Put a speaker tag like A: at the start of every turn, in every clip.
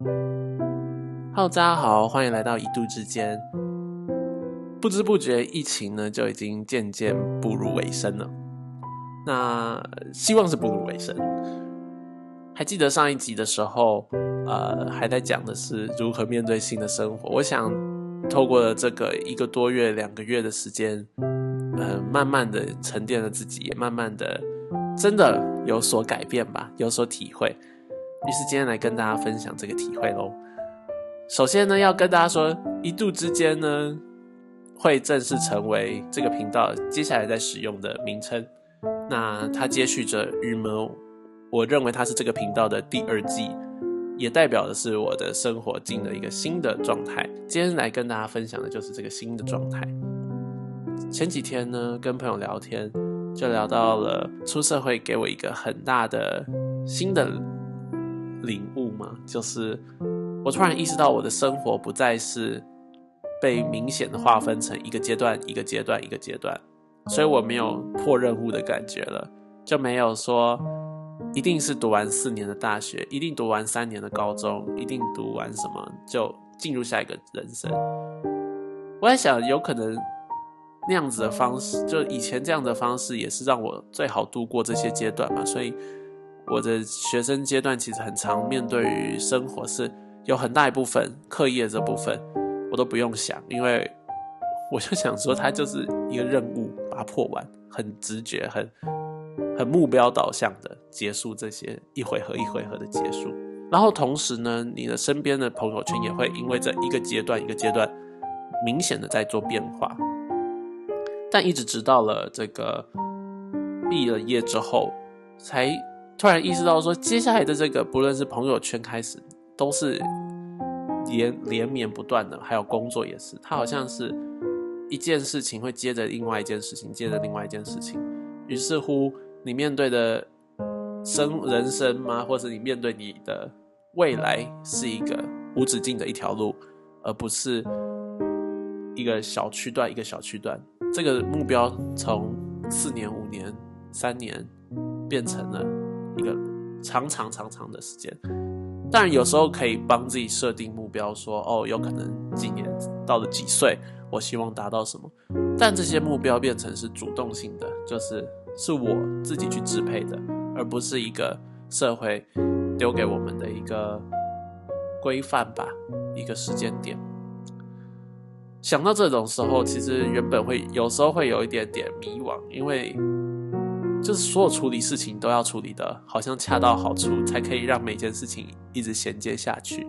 A: Hello，大家好，欢迎来到一度之间。不知不觉，疫情呢就已经渐渐步入尾声了。那希望是步入尾声。还记得上一集的时候，呃，还在讲的是如何面对新的生活。我想透过了这个一个多月、两个月的时间，呃，慢慢的沉淀了自己，也慢慢的真的有所改变吧，有所体会。于是今天来跟大家分享这个体会喽。首先呢，要跟大家说，一度之间呢，会正式成为这个频道接下来在使用的名称。那它接续着雨门，我认为它是这个频道的第二季，也代表的是我的生活进了一个新的状态。今天来跟大家分享的就是这个新的状态。前几天呢，跟朋友聊天，就聊到了出社会给我一个很大的新的领悟嘛，就是我突然意识到我的生活不再是被明显的划分成一个阶段、一个阶段、一个阶段。所以我没有破任务的感觉了，就没有说一定是读完四年的大学，一定读完三年的高中，一定读完什么就进入下一个人生。我在想，有可能那样子的方式，就以前这样的方式，也是让我最好度过这些阶段嘛。所以我的学生阶段其实很长，面对于生活是有很大一部分课业这部分我都不用想，因为。我就想说，它就是一个任务，把它破完，很直觉，很很目标导向的结束这些一回合一回合的结束。然后同时呢，你的身边的朋友圈也会因为这一个阶段一个阶段明显的在做变化。但一直直到了这个毕了业之后，才突然意识到说，接下来的这个不论是朋友圈开始，都是连连绵不断的，还有工作也是，它好像是。一件事情会接着另外一件事情，接着另外一件事情，于是乎，你面对的生人生吗？或者你面对你的未来是一个无止境的一条路，而不是一个小区段一个小区段。这个目标从四年、五年、三年变成了一个长长长长的时间。当然，有时候可以帮自己设定目标，说哦，有可能几年到了几岁。我希望达到什么，但这些目标变成是主动性的，就是是我自己去支配的，而不是一个社会丢给我们的一个规范吧，一个时间点。想到这种时候，其实原本会有时候会有一点点迷惘，因为就是所有处理事情都要处理的，好像恰到好处，才可以让每件事情一直衔接下去。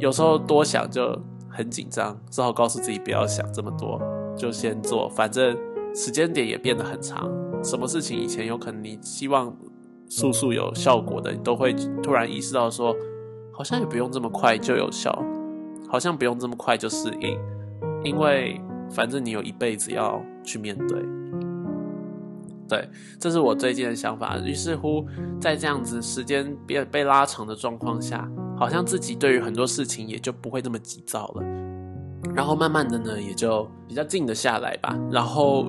A: 有时候多想就。很紧张，只好告诉自己不要想这么多，就先做。反正时间点也变得很长，什么事情以前有可能你希望速速有效果的，你都会突然意识到说，好像也不用这么快就有效，好像不用这么快就适应，因为反正你有一辈子要去面对。对，这是我最近的想法。于是乎，在这样子时间变被拉长的状况下。好像自己对于很多事情也就不会那么急躁了，然后慢慢的呢，也就比较静得下来吧。然后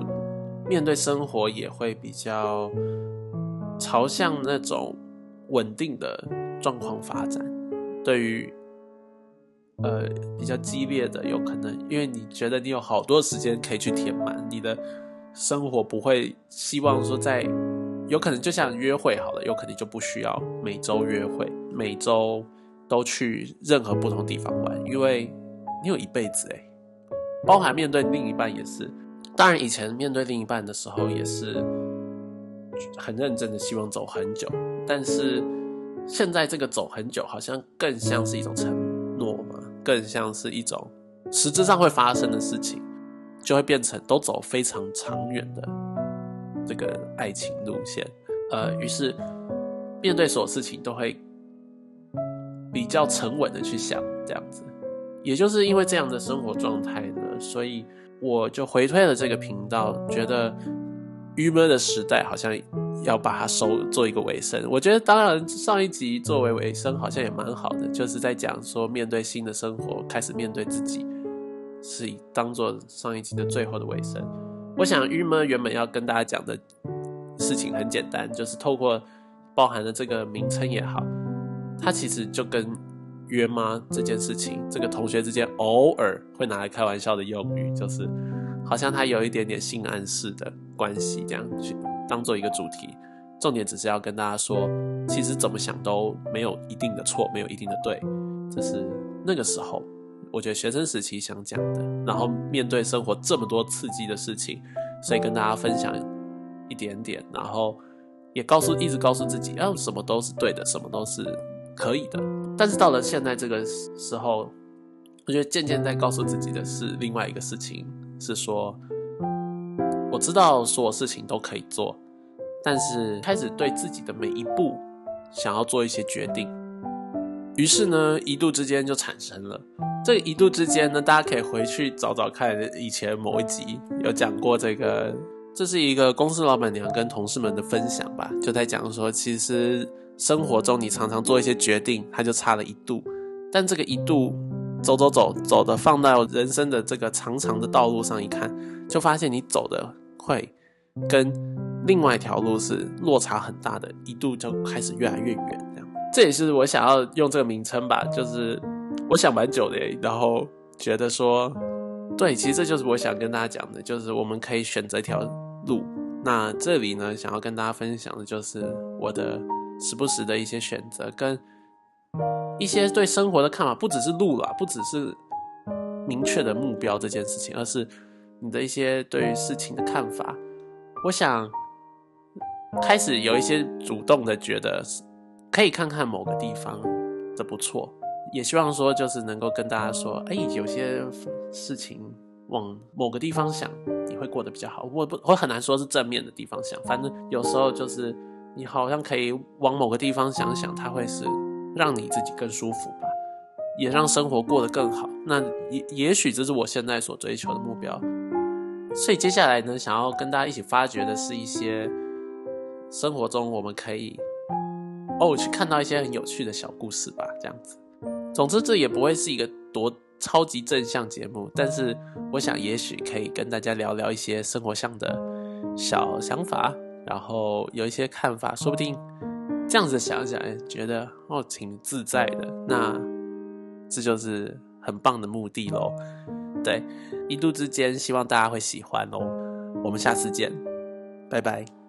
A: 面对生活也会比较朝向那种稳定的状况发展。对于呃比较激烈的，有可能因为你觉得你有好多时间可以去填满你的生活，不会希望说在有可能就像约会好了，有可能就不需要每周约会，每周。都去任何不同地方玩，因为你有一辈子哎，包含面对另一半也是。当然，以前面对另一半的时候也是很认真的，希望走很久。但是现在这个走很久，好像更像是一种承诺嘛，更像是一种实质上会发生的事情，就会变成都走非常长远的这个爱情路线。呃，于是面对所有事情都会。比较沉稳的去想这样子，也就是因为这样的生活状态呢，所以我就回退了这个频道，觉得郁闷的时代好像要把它收做一个尾声。我觉得当然上一集作为尾声好像也蛮好的，就是在讲说面对新的生活，开始面对自己，是以当做上一集的最后的尾声。我想郁闷原本要跟大家讲的事情很简单，就是透过包含的这个名称也好。它其实就跟约吗？这件事情，这个同学之间偶尔会拿来开玩笑的用语，就是好像他有一点点性暗示的关系，这样去当做一个主题。重点只是要跟大家说，其实怎么想都没有一定的错，没有一定的对。这是那个时候，我觉得学生时期想讲的。然后面对生活这么多刺激的事情，所以跟大家分享一点点，然后也告诉一直告诉自己，啊，什么都是对的，什么都是可以的。但是到了现在这个时候，我觉得渐渐在告诉自己的是另外一个事情，是说我知道所有事情都可以做，但是开始对自己的每一步想要做一些决定。于是呢，一度之间就产生了。这一度之间呢，大家可以回去找找看，以前某一集有讲过这个。这是一个公司老板娘跟同事们的分享吧，就在讲说，其实生活中你常常做一些决定，它就差了一度。但这个一度走走走走的，放到人生的这个长长的道路上一看，就发现你走的会跟另外一条路是落差很大的，一度就开始越来越远。这也是我想要用这个名称吧，就是我想蛮久的，然后觉得说，对，其实这就是我想跟大家讲的，就是我们可以选择一条路。那这里呢，想要跟大家分享的就是我的时不时的一些选择，跟一些对生活的看法，不只是路啦，不只是明确的目标这件事情，而是你的一些对于事情的看法。我想开始有一些主动的觉得。可以看看某个地方的不错，也希望说就是能够跟大家说，哎，有些事情往某个地方想，你会过得比较好。我不，我很难说是正面的地方想，反正有时候就是你好像可以往某个地方想想，它会是让你自己更舒服吧，也让生活过得更好。那也也许这是我现在所追求的目标。所以接下来呢，想要跟大家一起发掘的是一些生活中我们可以。偶尔去看到一些很有趣的小故事吧，这样子。总之，这也不会是一个多超级正向节目，但是我想，也许可以跟大家聊聊一些生活上的小想法，然后有一些看法，说不定这样子想想，觉得哦挺自在的。那这就是很棒的目的喽。对，一度之间，希望大家会喜欢哦。我们下次见，拜拜。